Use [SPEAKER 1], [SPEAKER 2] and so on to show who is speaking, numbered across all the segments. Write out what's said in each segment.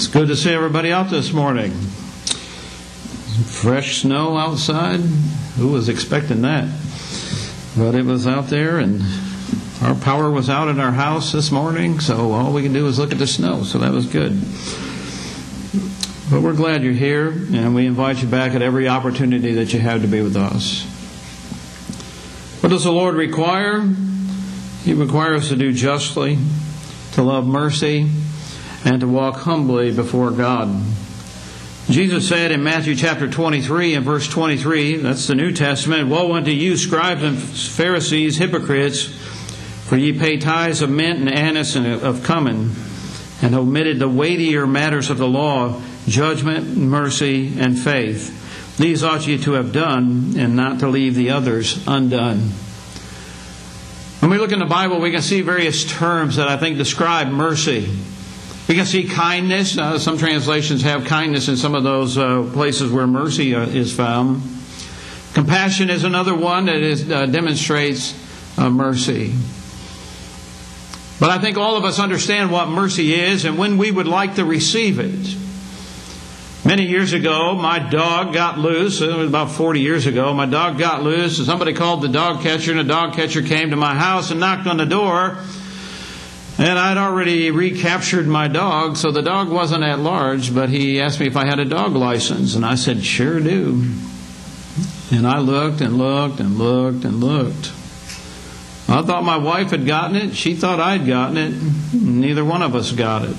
[SPEAKER 1] It's good to see everybody out this morning. Fresh snow outside. Who was expecting that? But it was out there, and our power was out in our house this morning, so all we can do is look at the snow, so that was good. But we're glad you're here, and we invite you back at every opportunity that you have to be with us. What does the Lord require? He requires us to do justly, to love mercy, and to walk humbly before God. Jesus said in Matthew chapter 23 and verse 23, that's the New Testament, Woe unto you, scribes and Pharisees, hypocrites, for ye pay tithes of mint and anise and of cumin, and omitted the weightier matters of the law, judgment, mercy, and faith. These ought ye to have done, and not to leave the others undone. When we look in the Bible, we can see various terms that I think describe mercy. We can see kindness. Uh, some translations have kindness in some of those uh, places where mercy uh, is found. Compassion is another one that is, uh, demonstrates uh, mercy. But I think all of us understand what mercy is and when we would like to receive it. Many years ago, my dog got loose. It was about 40 years ago. My dog got loose, and somebody called the dog catcher, and the dog catcher came to my house and knocked on the door. And I'd already recaptured my dog, so the dog wasn't at large, but he asked me if I had a dog license, and I said, sure do. And I looked and looked and looked and looked. I thought my wife had gotten it. She thought I'd gotten it. Neither one of us got it.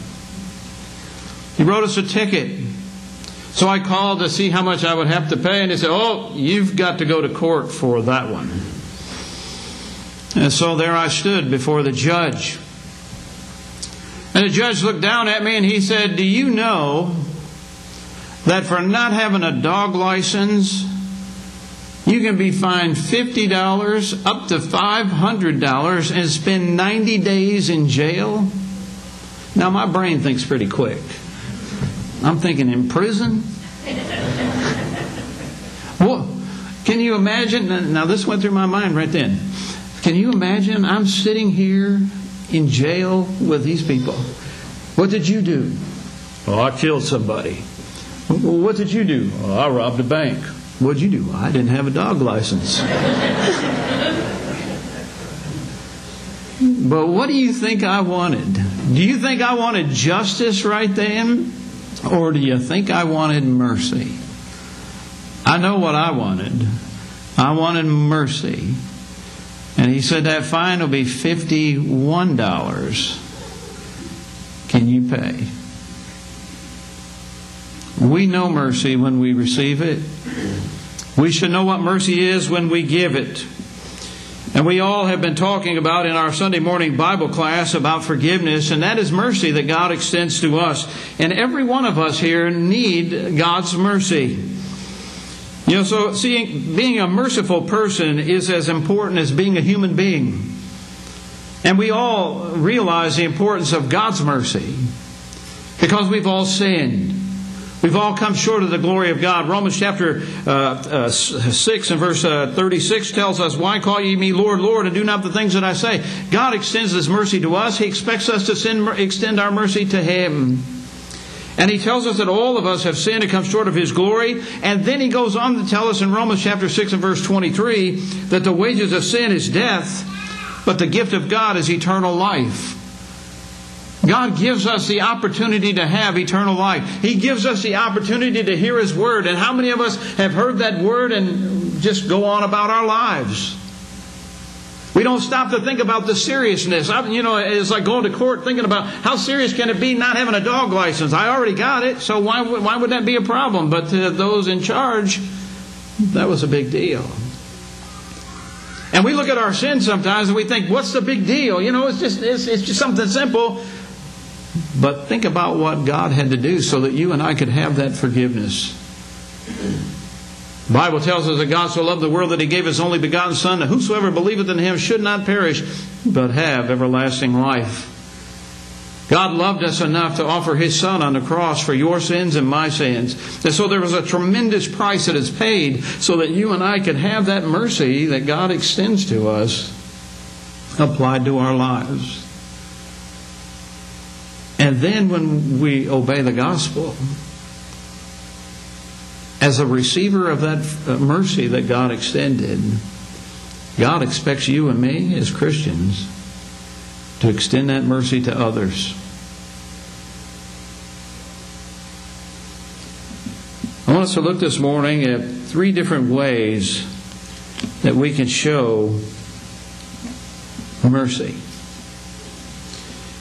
[SPEAKER 1] He wrote us a ticket. So I called to see how much I would have to pay, and he said, Oh, you've got to go to court for that one. And so there I stood before the judge. And the judge looked down at me and he said, Do you know that for not having a dog license, you can be fined $50 up to $500 and spend 90 days in jail? Now, my brain thinks pretty quick. I'm thinking in prison? Well, can you imagine? Now, this went through my mind right then. Can you imagine? I'm sitting here in jail with these people. What did you do? Oh, I killed somebody. Well, what did you do? Oh, I robbed a bank. What did you do? I didn't have a dog license. but what do you think I wanted? Do you think I wanted justice right then? Or do you think I wanted mercy? I know what I wanted. I wanted mercy. And he said that fine will be $51. Can you pay? We know mercy when we receive it. We should know what mercy is when we give it. And we all have been talking about in our Sunday morning Bible class about forgiveness, and that is mercy that God extends to us. And every one of us here need God's mercy. You know, so seeing, being a merciful person is as important as being a human being. And we all realize the importance of God's mercy because we've all sinned. We've all come short of the glory of God. Romans chapter uh, uh, 6 and verse uh, 36 tells us, Why call ye me Lord, Lord, and do not the things that I say? God extends His mercy to us. He expects us to send, extend our mercy to Him. And he tells us that all of us have sinned and come short of his glory. And then he goes on to tell us in Romans chapter 6 and verse 23 that the wages of sin is death, but the gift of God is eternal life. God gives us the opportunity to have eternal life. He gives us the opportunity to hear His Word. And how many of us have heard that Word and just go on about our lives? We don't stop to think about the seriousness. I, you know, it's like going to court thinking about how serious can it be not having a dog license. I already got it, so why why would that be a problem? But to those in charge, that was a big deal. And we look at our sins sometimes and we think, what's the big deal? You know, it's just, it's, it's just something simple. But think about what God had to do so that you and I could have that forgiveness. Bible tells us that God so loved the world that he gave his only begotten Son, that whosoever believeth in him should not perish, but have everlasting life. God loved us enough to offer his Son on the cross for your sins and my sins. And so there was a tremendous price that is paid so that you and I could have that mercy that God extends to us applied to our lives. And then when we obey the gospel, as a receiver of that uh, mercy that God extended, God expects you and me as Christians to extend that mercy to others. I want us to look this morning at three different ways that we can show mercy.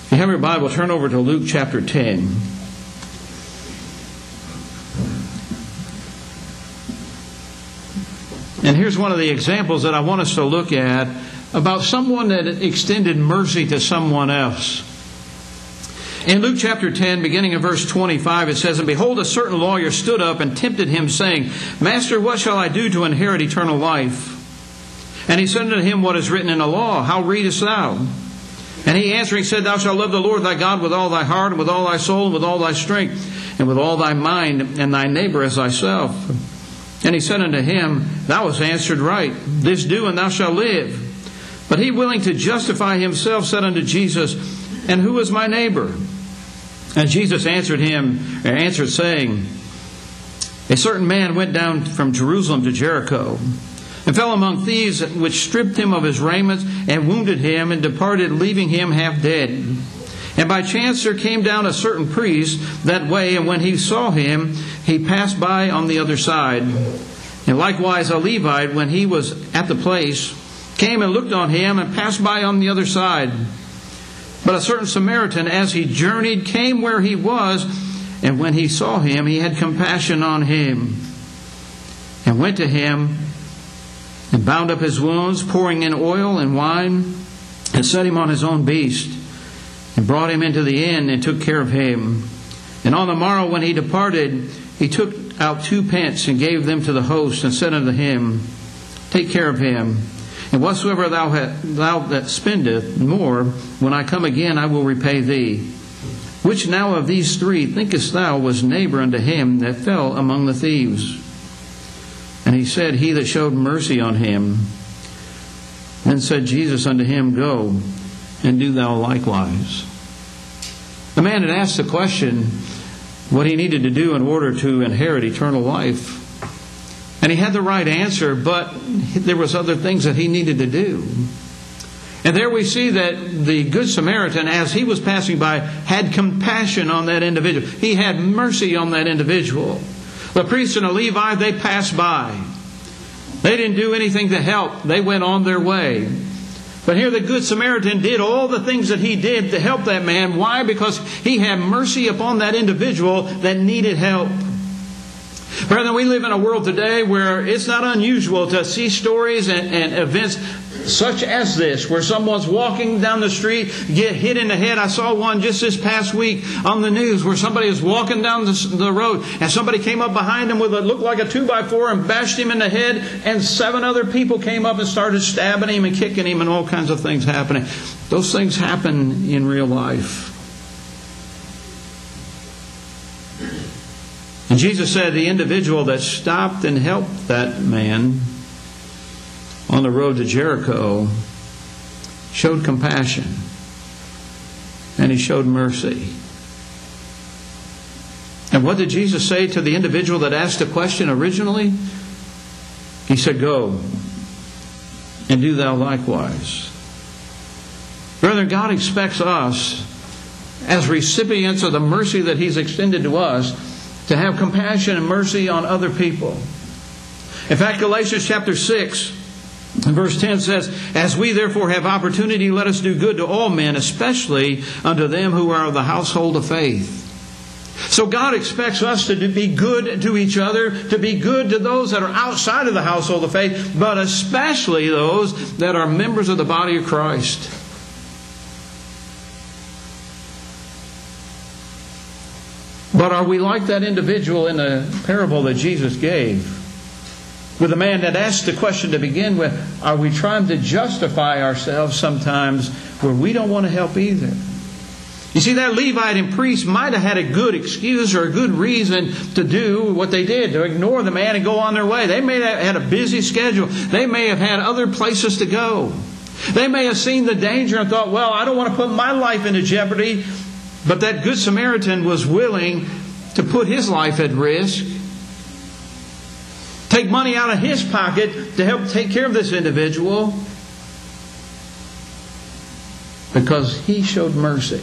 [SPEAKER 1] If you have your Bible, turn over to Luke chapter 10. Here's one of the examples that I want us to look at about someone that extended mercy to someone else. In Luke chapter 10, beginning in verse 25, it says, And behold, a certain lawyer stood up and tempted him, saying, Master, what shall I do to inherit eternal life? And he said unto him, What is written in the law? How readest thou? And he answering said, Thou shalt love the Lord thy God with all thy heart, and with all thy soul, and with all thy strength, and with all thy mind, and thy neighbor as thyself. And he said unto him, Thou hast answered right. This do, and thou shalt live. But he, willing to justify himself, said unto Jesus, And who is my neighbor? And Jesus answered him, answered, saying, A certain man went down from Jerusalem to Jericho, and fell among thieves, which stripped him of his raiment, and wounded him, and departed, leaving him half dead. And by chance there came down a certain priest that way, and when he saw him, he passed by on the other side. And likewise a Levite, when he was at the place, came and looked on him, and passed by on the other side. But a certain Samaritan, as he journeyed, came where he was, and when he saw him, he had compassion on him, and went to him, and bound up his wounds, pouring in oil and wine, and set him on his own beast, and brought him into the inn, and took care of him. And on the morrow, when he departed, he took out two pence, and gave them to the host, and said unto him, Take care of him. And whatsoever thou, thou that spendeth more, when I come again, I will repay thee. Which now of these three thinkest thou was neighbor unto him that fell among the thieves? And he said, He that showed mercy on him. Then said Jesus unto him, Go, and do thou likewise. The man had asked the question what he needed to do in order to inherit eternal life. And he had the right answer, but there was other things that he needed to do. And there we see that the Good Samaritan, as he was passing by, had compassion on that individual. He had mercy on that individual. The priest and the Levi, they passed by. They didn't do anything to help. They went on their way. But here the Good Samaritan did all the things that he did to help that man. Why? Because he had mercy upon that individual that needed help. Brethren, we live in a world today where it's not unusual to see stories and, and, events such as this, where someone's walking down the street, get hit in the head. I saw one just this past week on the news where somebody was walking down the, road and somebody came up behind him with what looked like a two by four and bashed him in the head, and seven other people came up and started stabbing him and kicking him, and all kinds of things happening. Those things happen in real life. And Jesus said the individual that stopped and helped that man on the road to Jericho showed compassion and he showed mercy. And what did Jesus say to the individual that asked the question originally? He said, Go and do thou likewise. Brother, God expects us, as recipients of the mercy that He's extended to us, to have compassion and mercy on other people. In fact, Galatians chapter 6 and verse 10 says, As we therefore have opportunity, let us do good to all men, especially unto them who are of the household of faith. So God expects us to be good to each other, to be good to those that are outside of the household of faith, but especially those that are members of the body of Christ. But are we like that individual in the parable that Jesus gave? With a man that asked the question to begin with, are we trying to justify ourselves sometimes where we don't want to help either? You see, that Levite and priest might have had a good excuse or a good reason to do what they did, to ignore the man and go on their way. They may have had a busy schedule. They may have had other places to go. They may have seen the danger and thought, well, I don't want to put my life into jeopardy But that Good Samaritan was willing to put his life at risk, take money out of his pocket to help take care of this individual because he showed mercy.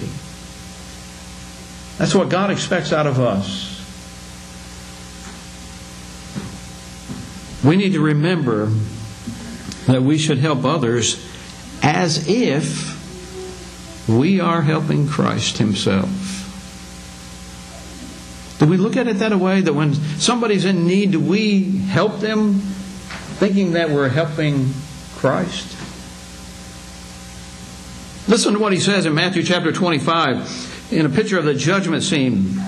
[SPEAKER 1] That's what God expects out of us. We need to remember that we should help others as if we are helping Christ Himself. Do we look at it that way? That when somebody's in need, do we help them thinking that we're helping Christ? Listen to what he says in Matthew chapter 25 in a picture of the judgment scene.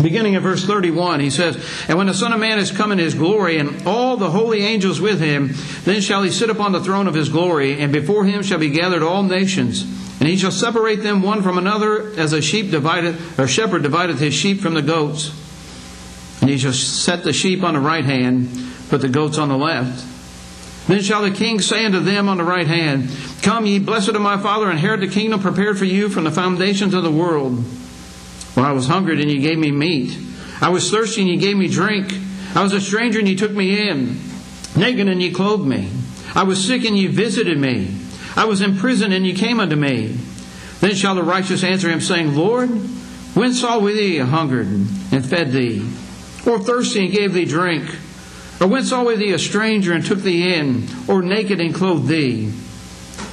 [SPEAKER 1] Beginning in verse 31, he says, And when the Son of Man is come in his glory, and all the holy angels with him, then shall he sit upon the throne of his glory, and before him shall be gathered all nations. And he shall separate them one from another, as a sheep divided, or shepherd divideth his sheep from the goats. And he shall set the sheep on the right hand, put the goats on the left. Then shall the king say unto them on the right hand, Come, ye blessed of my Father, inherit the kingdom prepared for you from the foundations of the world. For I was hungry, and ye gave me meat. I was thirsty, and ye gave me drink. I was a stranger, and ye took me in. Naked, and ye clothed me. I was sick, and ye visited me. I was in prison, and ye came unto me. Then shall the righteous answer him, saying, Lord, when saw we thee hungered, and fed thee? Or thirsty, and gave thee drink? Or when saw we thee a stranger and took thee in, or naked and clothed thee?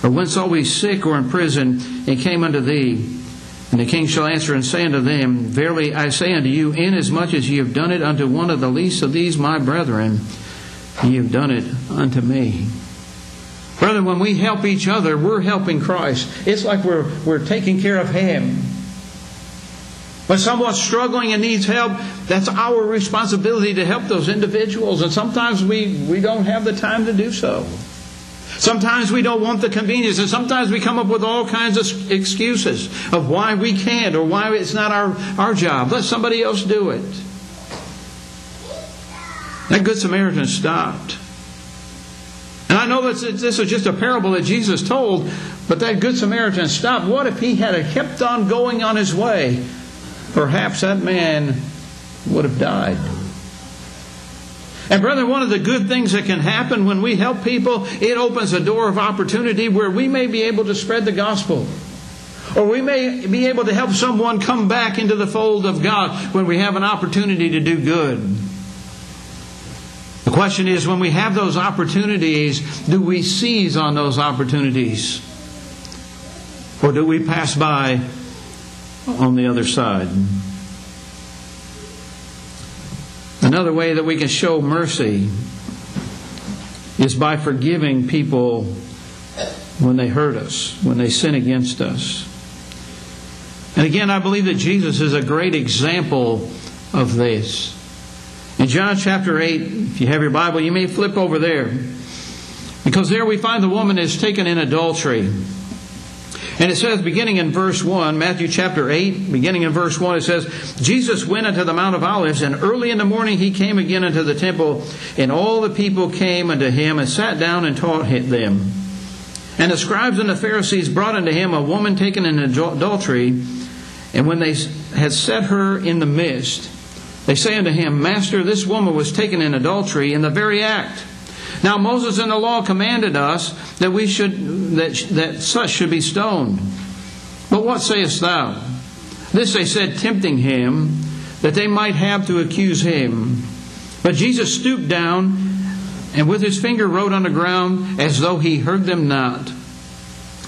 [SPEAKER 1] Or when saw we sick or in prison and came unto thee? And the king shall answer and say unto them, Verily I say unto you, inasmuch as ye have done it unto one of the least of these my brethren, ye have done it unto me. Brethren, when we help each other, we're helping Christ. It's like we're, we're taking care of Him. When someone's struggling and needs help, that's our responsibility to help those individuals. And sometimes we, we don't have the time to do so. Sometimes we don't want the convenience, and sometimes we come up with all kinds of excuses of why we can't or why it's not our, our job. Let somebody else do it. That Good Samaritan stopped. I know that this is just a parable that Jesus told, but that Good Samaritan stopped. What if he had kept on going on his way? Perhaps that man would have died. And, brother, one of the good things that can happen when we help people, it opens a door of opportunity where we may be able to spread the gospel. Or we may be able to help someone come back into the fold of God when we have an opportunity to do good. The question is when we have those opportunities, do we seize on those opportunities? Or do we pass by on the other side? Another way that we can show mercy is by forgiving people when they hurt us, when they sin against us. And again, I believe that Jesus is a great example of this. In John chapter 8, if you have your Bible, you may flip over there. Because there we find the woman is taken in adultery. And it says, beginning in verse 1, Matthew chapter 8, beginning in verse 1, it says, Jesus went unto the Mount of Olives, and early in the morning he came again unto the temple, and all the people came unto him, and sat down and taught them. And the scribes and the Pharisees brought unto him a woman taken in adultery, and when they had set her in the midst, they say unto him, Master, this woman was taken in adultery in the very act. Now Moses in the law commanded us that we should that, that such should be stoned. But what sayest thou? This they said, tempting him, that they might have to accuse him. But Jesus stooped down and with his finger wrote on the ground as though he heard them not.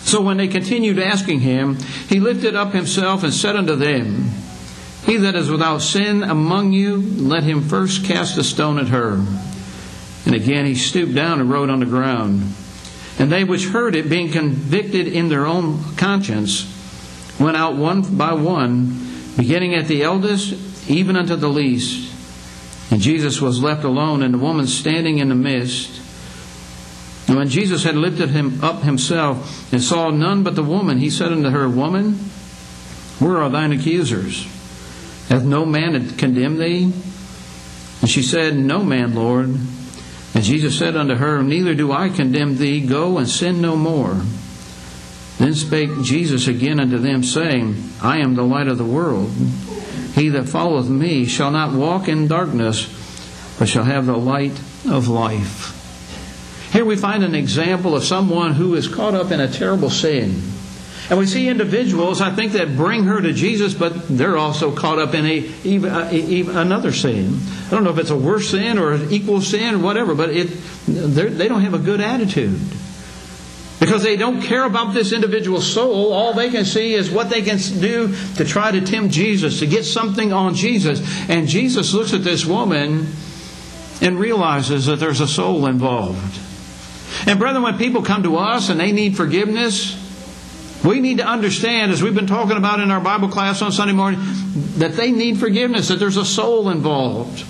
[SPEAKER 1] So when they continued asking him, he lifted up himself and said unto them, He that is without sin among you, let him first cast a stone at her. And again he stooped down and wrote on the ground. And they which heard it, being convicted in their own conscience, went out one by one, beginning at the eldest, even unto the least. And Jesus was left alone, and the woman standing in the midst. And when Jesus had lifted him up himself, and saw none but the woman, he said unto her, Woman, where are thine accusers? Hath no man condemned thee? And she said, No man, Lord. And Jesus said unto her, Neither do I condemn thee. Go and sin no more. Then spake Jesus again unto them, saying, I am the light of the world. He that followeth me shall not walk in darkness, but shall have the light of life. Here we find an example of someone who is caught up in a terrible sin. And we see individuals, I think, that bring her to Jesus, but they're also caught up in a, even, uh, another sin. I don't know if it's a worse sin or an equal sin or whatever, but it, they don't have a good attitude. Because they don't care about this individual soul. All they can see is what they can do to try to tempt Jesus, to get something on Jesus. And Jesus looks at this woman and realizes that there's a soul involved. And brethren, when people come to us and they need forgiveness, we need to understand, as we've been talking about in our Bible class on Sunday morning, that they need forgiveness, that there's a soul involved.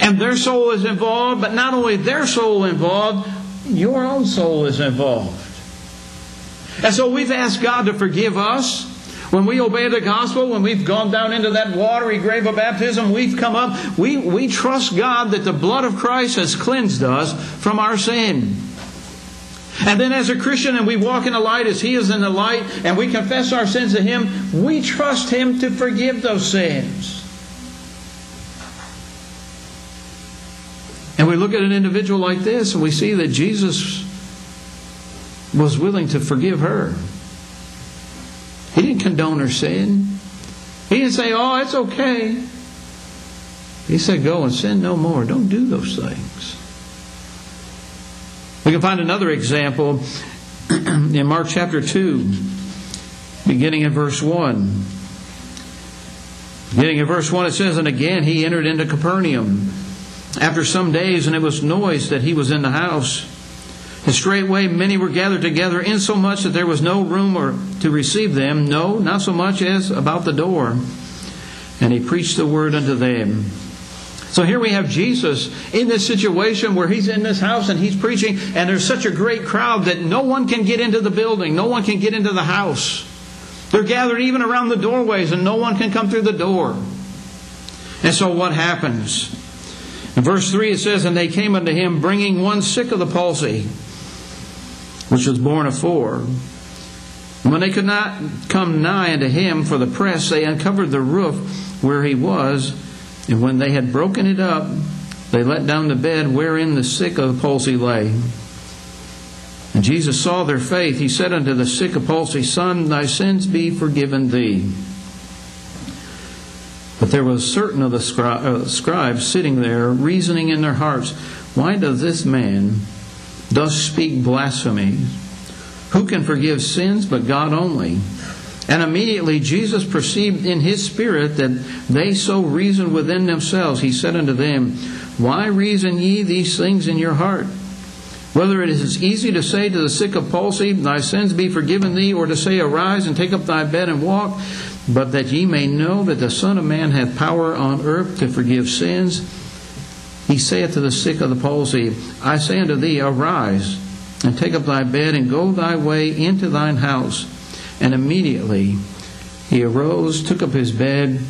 [SPEAKER 1] And their soul is involved, but not only their soul involved, your own soul is involved. And so we've asked God to forgive us. When we obey the gospel, when we've gone down into that watery grave of baptism, we've come up, we, we trust God that the blood of Christ has cleansed us from our sin. And then as a Christian and we walk in the light as He is in the light and we confess our sins to Him, we trust Him to forgive those sins. And we look at an individual like this and we see that Jesus was willing to forgive her. He didn't condone her sin. He didn't say, oh, it's okay. He said, go and sin no more. Don't do those things. We can find another example in Mark chapter 2, beginning in verse 1. Beginning in verse 1, it says, And again he entered into Capernaum after some days, and it was noised that he was in the house. And straightway many were gathered together, insomuch that there was no room or to receive them, no, not so much as about the door. And he preached the word unto them. So here we have Jesus in this situation where he's in this house and he's preaching, and there's such a great crowd that no one can get into the building, no one can get into the house. They're gathered even around the doorways, and no one can come through the door. And so what happens? In verse 3 it says, And they came unto him, bringing one sick of the palsy, which was borne of four. And when they could not come nigh unto him for the press, they uncovered the roof where he was and when they had broken it up, they let down the bed wherein the sick of the palsy lay. And Jesus saw their faith. He said unto the sick of palsy, Son, thy sins be forgiven thee. But there was certain of the scri- uh, scribes sitting there, reasoning in their hearts, Why does this man thus speak blasphemy? Who can forgive sins but God only? And immediately Jesus perceived in his spirit that they so reasoned within themselves. He said unto them, Why reason ye these things in your heart? Whether it is easy to say to the sick of palsy, Thy sins be forgiven thee, or to say, Arise and take up thy bed and walk, but that ye may know that the Son of Man hath power on earth to forgive sins. He saith to the sick of the palsy, I say unto thee, Arise and take up thy bed and go thy way into thine house. And immediately he arose, took up his bed,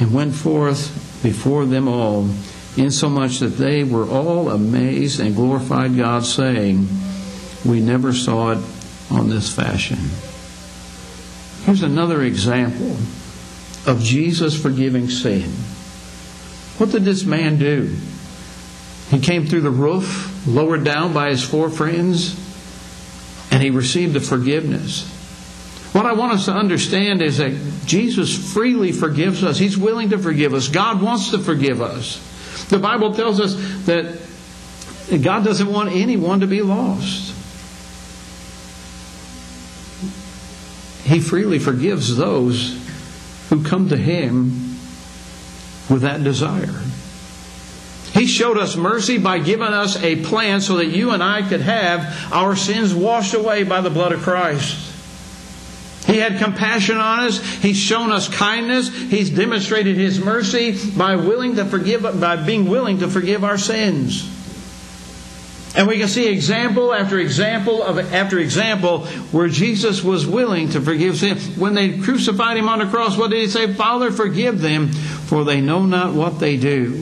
[SPEAKER 1] and went forth before them all, insomuch that they were all amazed and glorified God, saying, We never saw it on this fashion. Here's another example of Jesus forgiving sin. What did this man do? He came through the roof, lowered down by his four friends, and he received the forgiveness. What I want us to understand is that Jesus freely forgives us. He's willing to forgive us. God wants to forgive us. The Bible tells us that God doesn't want anyone to be lost. He freely forgives those who come to Him with that desire. He showed us mercy by giving us a plan so that you and I could have our sins washed away by the blood of Christ. He had compassion on us. He's shown us kindness. He's demonstrated His mercy by willing to forgive, by being willing to forgive our sins. And we can see example after example of after example where Jesus was willing to forgive sin. When they crucified him on the cross, what did he say? Father, forgive them, for they know not what they do.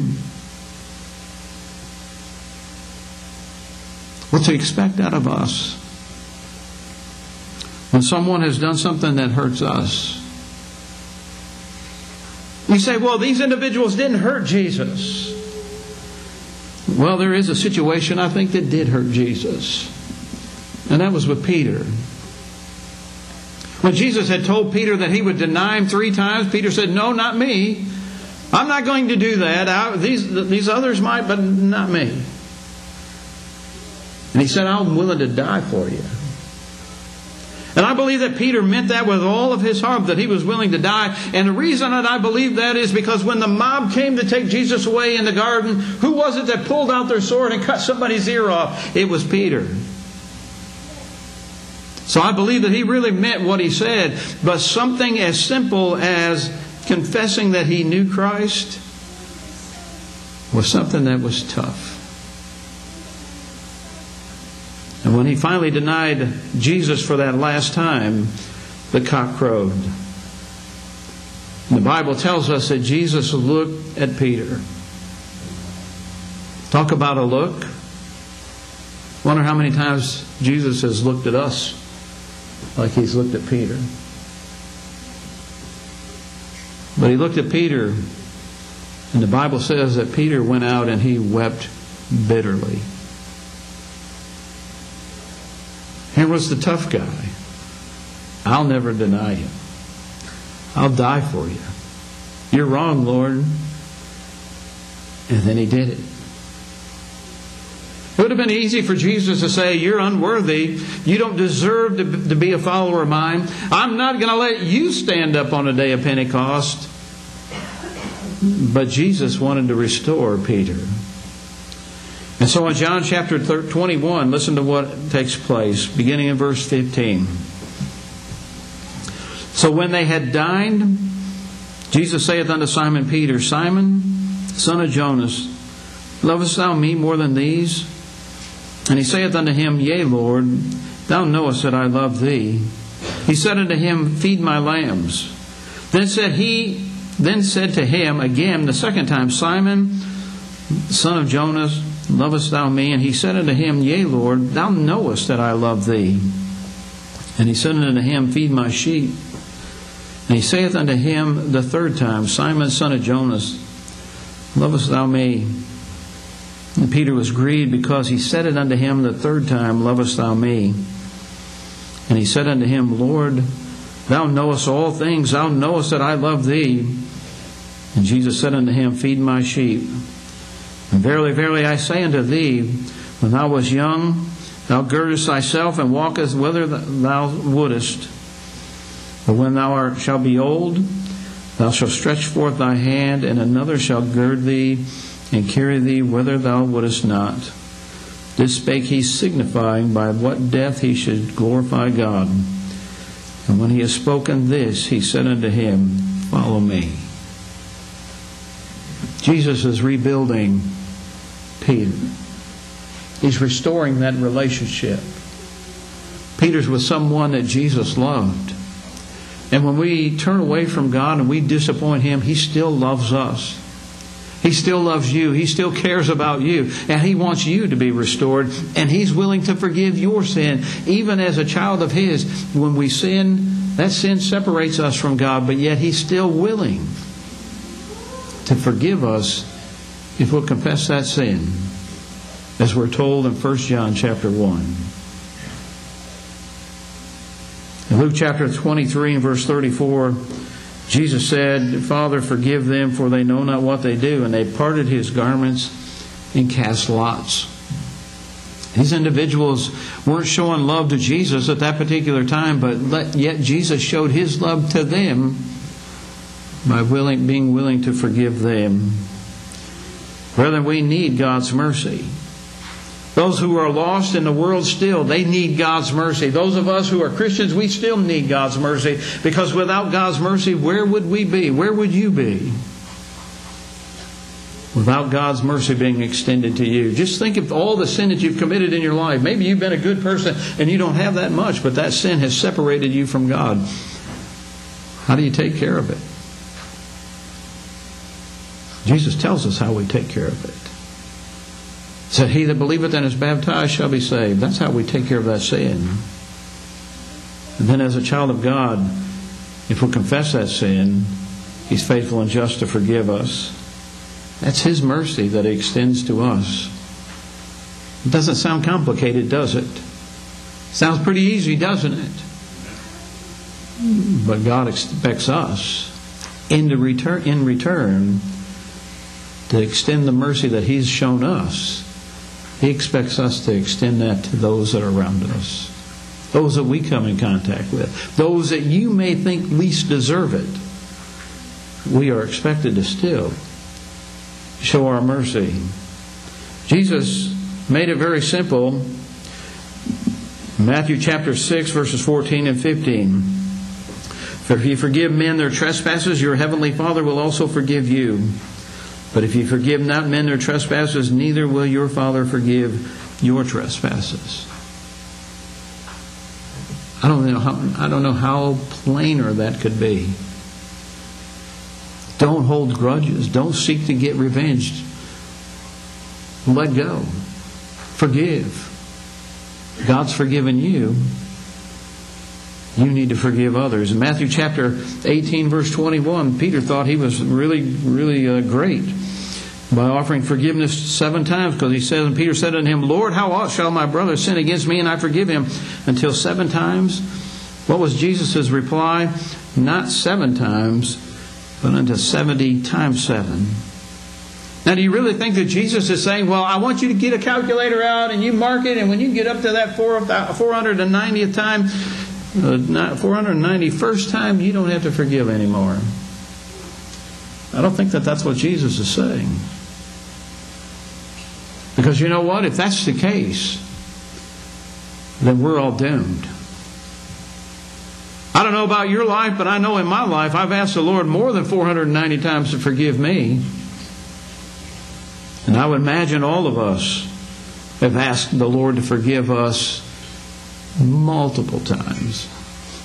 [SPEAKER 1] What to expect out of us? When someone has done something that hurts us. You say, well, these individuals didn't hurt Jesus. Well, there is a situation I think that did hurt Jesus, and that was with Peter. When Jesus had told Peter that he would deny him three times, Peter said, No, not me. I'm not going to do that. I, these, these others might, but not me. And he said, I'm willing to die for you. And I believe that Peter meant that with all of his heart, that he was willing to die. And the reason that I believe that is because when the mob came to take Jesus away in the garden, who was it that pulled out their sword and cut somebody's ear off? It was Peter. So I believe that he really meant what he said, but something as simple as confessing that he knew Christ was something that was tough. And when he finally denied Jesus for that last time, the cock crowed. The Bible tells us that Jesus looked at Peter. Talk about a look. Wonder how many times Jesus has looked at us like he's looked at Peter. But he looked at Peter, and the Bible says that Peter went out and he wept bitterly. Here was the tough guy. I'll never deny him. I'll die for you. You're wrong, Lord. And then he did it. It would have been easy for Jesus to say, You're unworthy. You don't deserve to, to be a follower of mine. I'm not going to let you stand up on the day of Pentecost. But Jesus wanted to restore Peter. And so in John chapter 21, listen to what takes place, beginning in verse 15. So when they had dined, Jesus saith unto Simon Peter, Simon, son of Jonas, lovest thou me more than these? And he saith unto him, Yea, Lord, thou knowest that I love thee. He said unto him, Feed my lambs. Then said he, then said to him again the second time, Simon, son of Jonas, lovest thou me? And he said unto him, Yea, Lord, thou knowest that I love thee. And he said unto him, Feed my sheep. And he saith unto him the third time, Simon, son of Jonas, lovest thou me? And Peter was grieved because he said it unto him the third time, Lovest thou me? And he said unto him, Lord, thou knowest all things, thou knowest that I love thee. And Jesus said unto him, Feed my sheep. Verily, verily, I say unto thee, when thou wast young, thou girdest thyself and walkest whither thou wouldest. But when thou art, shalt be old, thou shalt stretch forth thy hand, and another shall gird thee and carry thee whither thou wouldest not. This spake he, signifying by what death he should glorify God. And when he had spoken this, he said unto him, Follow me. Jesus is rebuilding Peter. He's restoring that relationship. Peter's with someone that Jesus loved. And when we turn away from God and we disappoint Him, He still loves us. He still loves you. He still cares about you. And He wants you to be restored. And He's willing to forgive your sin. Even as a child of His, when we sin, that sin separates us from God, but yet He's still willing to forgive us if we'll confess that sin, as we're told in 1 John chapter 1. In Luke chapter 23 and verse 34, Jesus said, Father, forgive them, for they know not what they do. And they parted his garments and cast lots. These individuals weren't showing love to Jesus at that particular time, but yet Jesus showed his love to them by willing, being willing to forgive them. Brethren, we need God's mercy. Those who are lost in the world still, they need God's mercy. Those of us who are Christians, we still need God's mercy because without God's mercy, where would we be? Where would you be? Without God's mercy being extended to you. Just think of all the sin that you've committed in your life. Maybe you've been a good person and you don't have that much, but that sin has separated you from God. How do you take care of it? Jesus tells us how we take care of it said, He that believeth and is baptized shall be saved. That's how we take care of that sin. And then, as a child of God, if we confess that sin, He's faithful and just to forgive us. That's His mercy that He extends to us. It doesn't sound complicated, does it? Sounds pretty easy, doesn't it? But God expects us in, return, in return to extend the mercy that He's shown us. He expects us to extend that to those that are around us, those that we come in contact with, those that you may think least deserve it. We are expected to still show our mercy. Jesus made it very simple. Matthew chapter 6, verses 14 and 15. For if you forgive men their trespasses, your heavenly Father will also forgive you. But if you forgive not men their trespasses, neither will your Father forgive your trespasses. I don't know how, I don't know how plainer that could be. Don't hold grudges. Don't seek to get revenge. Let go. Forgive. God's forgiven you. You need to forgive others. In Matthew chapter 18, verse 21, Peter thought he was really, really uh, great by offering forgiveness seven times because he says, and Peter said unto him, Lord, how oft shall my brother sin against me and I forgive him? Until seven times? What was Jesus' reply? Not seven times, but unto 70 times seven. Now, do you really think that Jesus is saying, Well, I want you to get a calculator out and you mark it, and when you get up to that 490th time, uh, 491st time, you don't have to forgive anymore? I don't think that that's what Jesus is saying. Because you know what? If that's the case, then we're all doomed. I don't know about your life, but I know in my life I've asked the Lord more than 490 times to forgive me. And I would imagine all of us have asked the Lord to forgive us multiple times.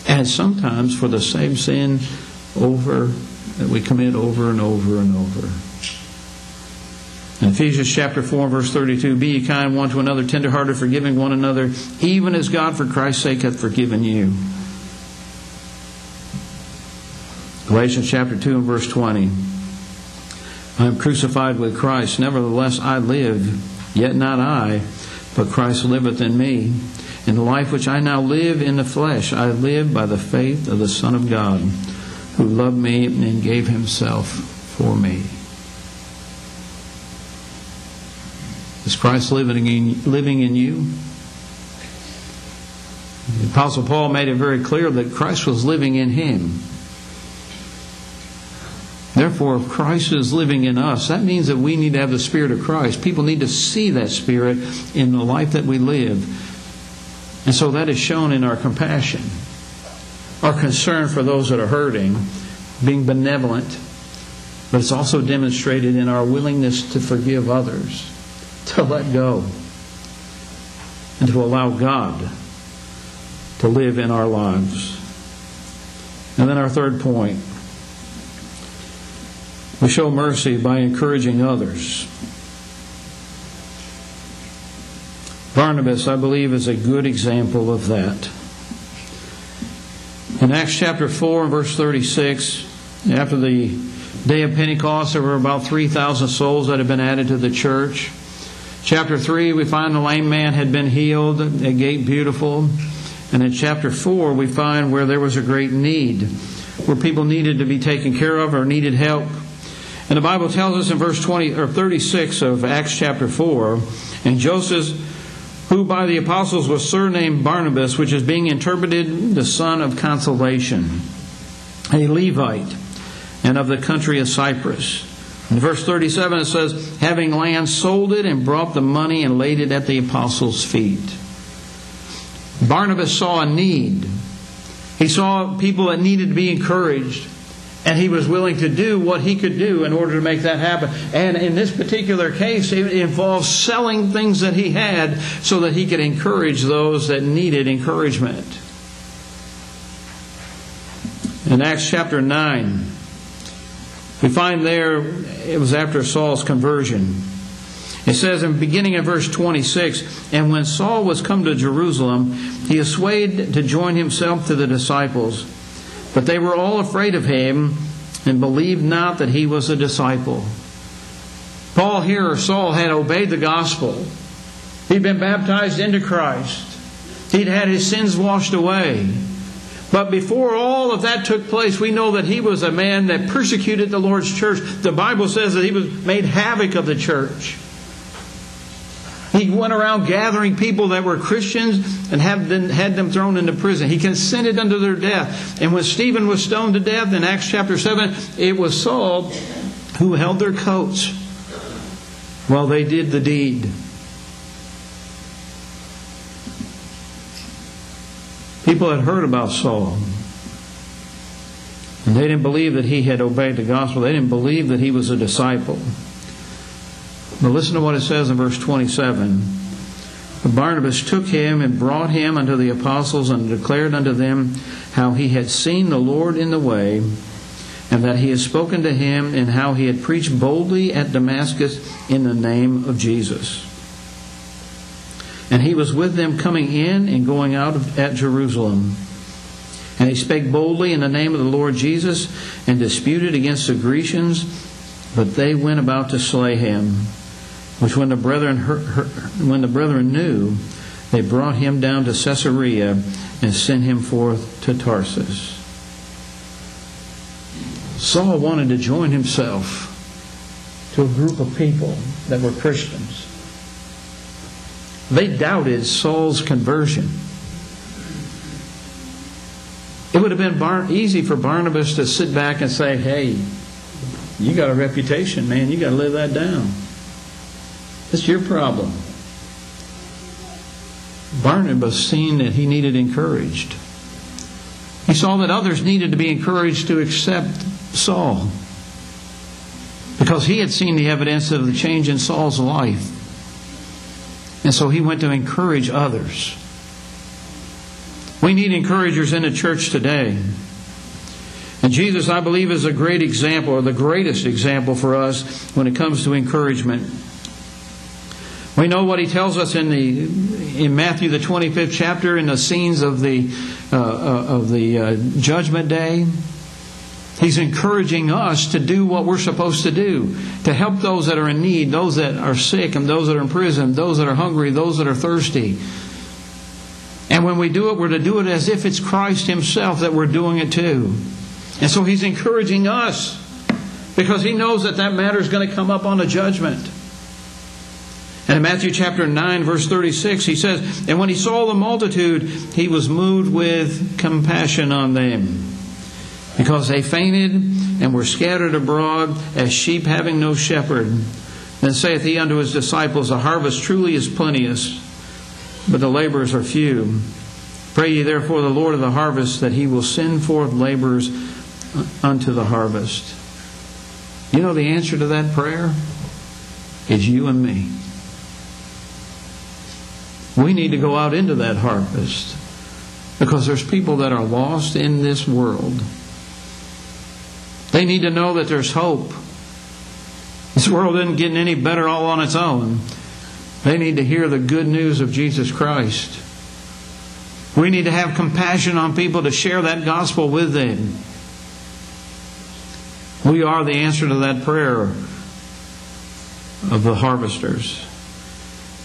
[SPEAKER 1] And sometimes for the same sin over that we commit over and over and over. In Ephesians chapter 4, verse 32, Be kind one to another, tenderhearted, forgiving one another, even as God for Christ's sake hath forgiven you. Galatians chapter 2 and verse 20. I am crucified with Christ, nevertheless I live, yet not I, but Christ liveth in me. In the life which I now live in the flesh, I live by the faith of the Son of God, who loved me and gave himself for me. Is Christ living in, living in you? The Apostle Paul made it very clear that Christ was living in him. Therefore, if Christ is living in us, that means that we need to have the Spirit of Christ. People need to see that Spirit in the life that we live. And so that is shown in our compassion, our concern for those that are hurting, being benevolent, but it's also demonstrated in our willingness to forgive others, to let go, and to allow God to live in our lives. And then our third point we show mercy by encouraging others. Barnabas, I believe, is a good example of that. In Acts chapter 4 verse 36, after the day of Pentecost, there were about 3,000 souls that had been added to the church. Chapter 3, we find the lame man had been healed at Gate Beautiful. And in chapter 4, we find where there was a great need, where people needed to be taken care of or needed help. And the Bible tells us in verse 20 or 36 of Acts chapter 4, and Joseph, who by the apostles was surnamed Barnabas, which is being interpreted the son of consolation, a Levite, and of the country of Cyprus. In verse 37 it says, having land sold it and brought the money and laid it at the apostles' feet. Barnabas saw a need. He saw people that needed to be encouraged and he was willing to do what he could do in order to make that happen. And in this particular case, it involves selling things that he had so that he could encourage those that needed encouragement. In Acts chapter 9, we find there it was after Saul's conversion. It says in beginning of verse 26, And when Saul was come to Jerusalem, he assayed to join himself to the disciples. But they were all afraid of him, and believed not that he was a disciple. Paul here, Saul, had obeyed the gospel. He'd been baptized into Christ. He'd had his sins washed away. But before all of that took place, we know that he was a man that persecuted the Lord's church. The Bible says that he was made havoc of the church. He went around gathering people that were Christians and had them, had them thrown into prison. He consented unto their death. And when Stephen was stoned to death in Acts chapter 7, it was Saul who held their coats while they did the deed. People had heard about Saul. And they didn't believe that he had obeyed the gospel. They didn't believe that he was a disciple. But listen to what it says in verse 27. But Barnabas took him and brought him unto the apostles and declared unto them how he had seen the Lord in the way, and that he had spoken to him, and how he had preached boldly at Damascus in the name of Jesus. And he was with them coming in and going out at Jerusalem. And he spake boldly in the name of the Lord Jesus and disputed against the Grecians, but they went about to slay him. Which when the brethren heard, when the brethren knew, they brought him down to Caesarea and sent him forth to Tarsus. Saul wanted to join himself to a group of people that were Christians. They doubted Saul's conversion. It would have been bar- easy for Barnabas to sit back and say, hey, you got a reputation, man. You got to live that down. It's your problem. Barnabas seen that he needed encouraged. He saw that others needed to be encouraged to accept Saul because he had seen the evidence of the change in Saul's life. And so he went to encourage others. We need encouragers in the church today. And Jesus, I believe, is a great example, or the greatest example for us when it comes to encouragement. We know what he tells us in the in Matthew the 25th chapter in the scenes of the uh, uh, of the uh, judgment day. He's encouraging us to do what we're supposed to do, to help those that are in need, those that are sick, and those that are in prison, those that are hungry, those that are thirsty. And when we do it, we're to do it as if it's Christ Himself that we're doing it to. And so He's encouraging us because He knows that that matter is going to come up on the judgment. And in Matthew chapter 9, verse 36, he says, And when he saw the multitude, he was moved with compassion on them because they fainted and were scattered abroad as sheep having no shepherd. Then saith he unto his disciples, The harvest truly is plenteous, but the laborers are few. Pray ye therefore the Lord of the harvest that he will send forth laborers unto the harvest. You know the answer to that prayer? Is you and me. We need to go out into that harvest because there's people that are lost in this world. They need to know that there's hope. This world isn't getting any better all on its own. They need to hear the good news of Jesus Christ. We need to have compassion on people to share that gospel with them. We are the answer to that prayer of the harvesters.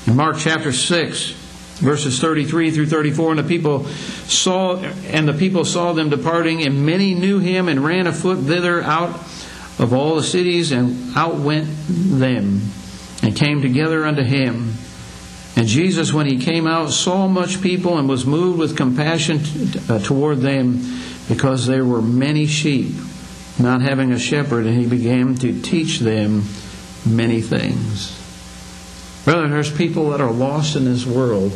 [SPEAKER 1] In Mark chapter 6, verses 33 through 34 and the people saw and the people saw them departing and many knew him and ran afoot thither out of all the cities and outwent them and came together unto him. And Jesus when he came out saw much people and was moved with compassion uh, toward them because there were many sheep not having a shepherd and he began to teach them many things. Brother, there's people that are lost in this world,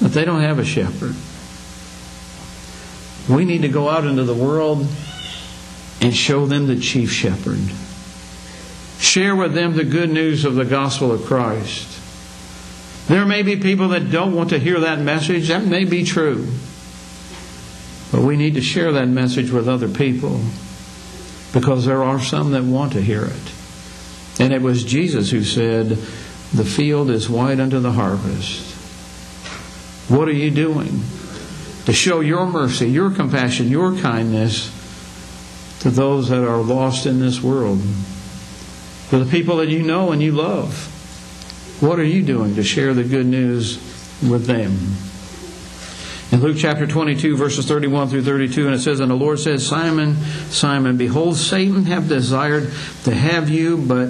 [SPEAKER 1] but they don't have a shepherd. We need to go out into the world and show them the chief shepherd. Share with them the good news of the gospel of Christ. There may be people that don't want to hear that message. That may be true. But we need to share that message with other people because there are some that want to hear it. And it was Jesus who said, The field is white unto the harvest. What are you doing to show your mercy, your compassion, your kindness to those that are lost in this world? For the people that you know and you love. What are you doing to share the good news with them? In Luke chapter 22, verses 31 through 32, and it says, And the Lord said, Simon, Simon, behold, Satan hath desired to have you, but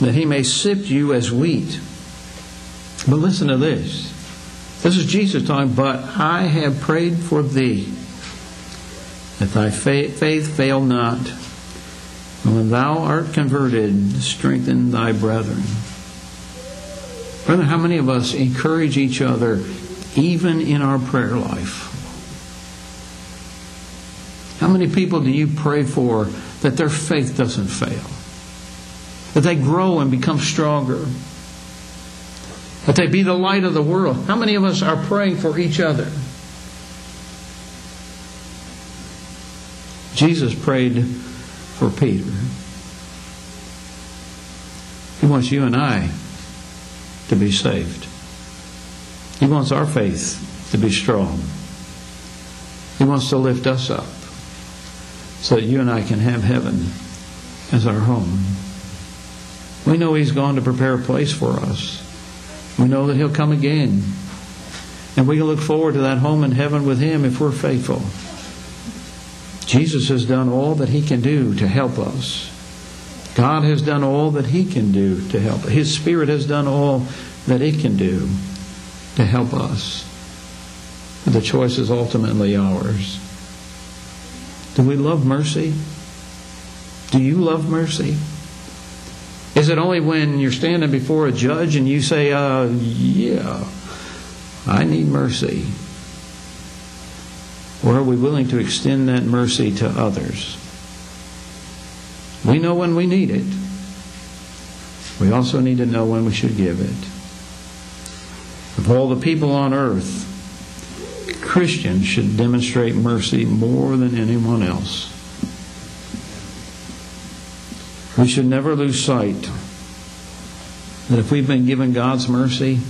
[SPEAKER 1] that he may sift you as wheat. But listen to this. This is Jesus talking, but I have prayed for thee, that thy faith fail not. And when thou art converted, strengthen thy brethren. Brother, how many of us encourage each other even in our prayer life? How many people do you pray for that their faith doesn't fail? That they grow and become stronger? That they be the light of the world? How many of us are praying for each other? Jesus prayed for Peter. He wants you and I to be saved. He wants our faith to be strong. He wants to lift us up so that you and I can have heaven as our home. We know He's gone to prepare a place for us. We know that He'll come again. And we can look forward to that home in heaven with Him if we're faithful. Jesus has done all that He can do to help us. God has done all that He can do to help. His Spirit has done all that it can do to help us. The choice is ultimately ours. Do we love mercy? Do you love mercy? Is it only when you're standing before a judge and you say, uh, yeah, I need mercy? Or are we willing to extend that mercy to others? We know when we need it. We also need to know when we should give it. Of all the people on earth, Christians should demonstrate mercy more than anyone else. We should never lose sight that if we've been given God's mercy,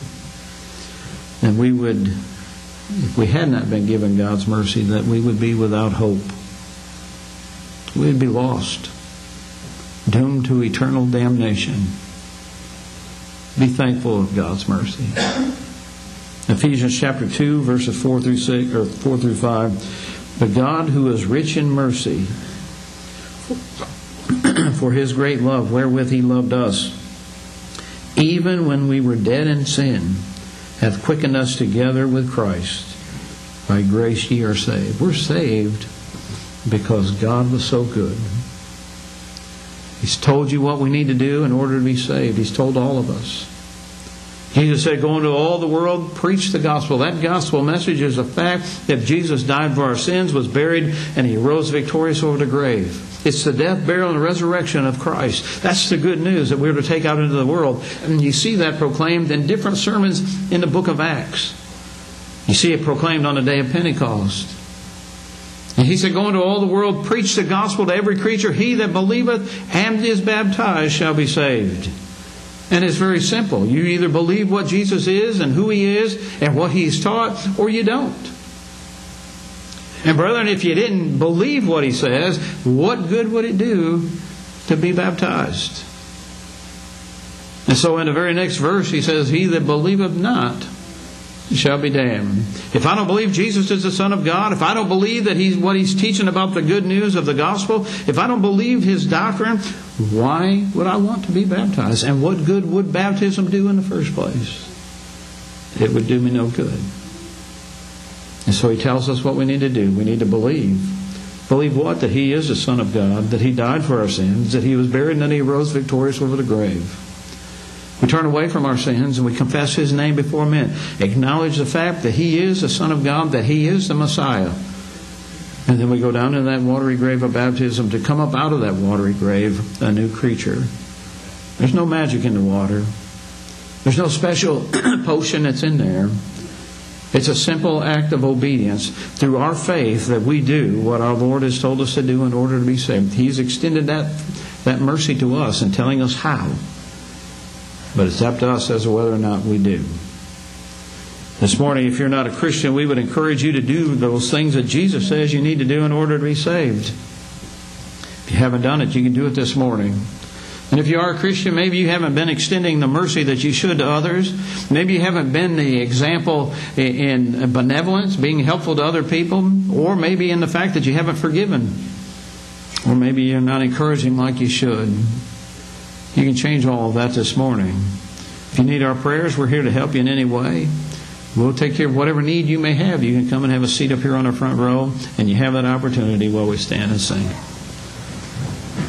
[SPEAKER 1] and we would, if we had not been given God's mercy, that we would be without hope. We'd be lost doomed to eternal damnation. Be thankful of God's mercy. Ephesians chapter 2, verses 4 through 6 or 4 through 5. But God who is rich in mercy for his great love wherewith he loved us, even when we were dead in sin, hath quickened us together with Christ. By grace ye are saved. We're saved because God was so good. He's told you what we need to do in order to be saved. He's told all of us. Jesus said, Go into all the world, preach the gospel. That gospel message is a fact that Jesus died for our sins, was buried, and he rose victorious over the grave. It's the death, burial, and resurrection of Christ. That's the good news that we're to take out into the world. And you see that proclaimed in different sermons in the book of Acts. You see it proclaimed on the day of Pentecost. And he said, Go into all the world, preach the gospel to every creature. He that believeth and is baptized shall be saved. And it's very simple. You either believe what Jesus is and who he is and what he's taught, or you don't. And, brethren, if you didn't believe what he says, what good would it do to be baptized? And so, in the very next verse, he says, He that believeth not shall be damned. If I don't believe Jesus is the Son of God, if I don't believe that he's what he's teaching about the good news of the gospel, if I don't believe his doctrine, why would I want to be baptized? And what good would baptism do in the first place? It would do me no good. And so he tells us what we need to do. We need to believe. Believe what? That he is the Son of God, that he died for our sins, that he was buried, and he rose victorious over the grave. We turn away from our sins and we confess His name before men. Acknowledge the fact that He is the Son of God, that He is the Messiah. And then we go down in that watery grave of baptism to come up out of that watery grave a new creature. There's no magic in the water. There's no special potion that's in there. It's a simple act of obedience through our faith that we do what our Lord has told us to do in order to be saved. He's extended that, that mercy to us and telling us how. But it's up to us as to whether or not we do. This morning, if you're not a Christian, we would encourage you to do those things that Jesus says you need to do in order to be saved. If you haven't done it, you can do it this morning. And if you are a Christian, maybe you haven't been extending the mercy that you should to others. Maybe you haven't been the example in benevolence, being helpful to other people, or maybe in the fact that you haven't forgiven. Or maybe you're not encouraging like you should. You can change all of that this morning. If you need our prayers, we're here to help you in any way. We'll take care of whatever need you may have. You can come and have a seat up here on the front row, and you have that opportunity while we stand and sing.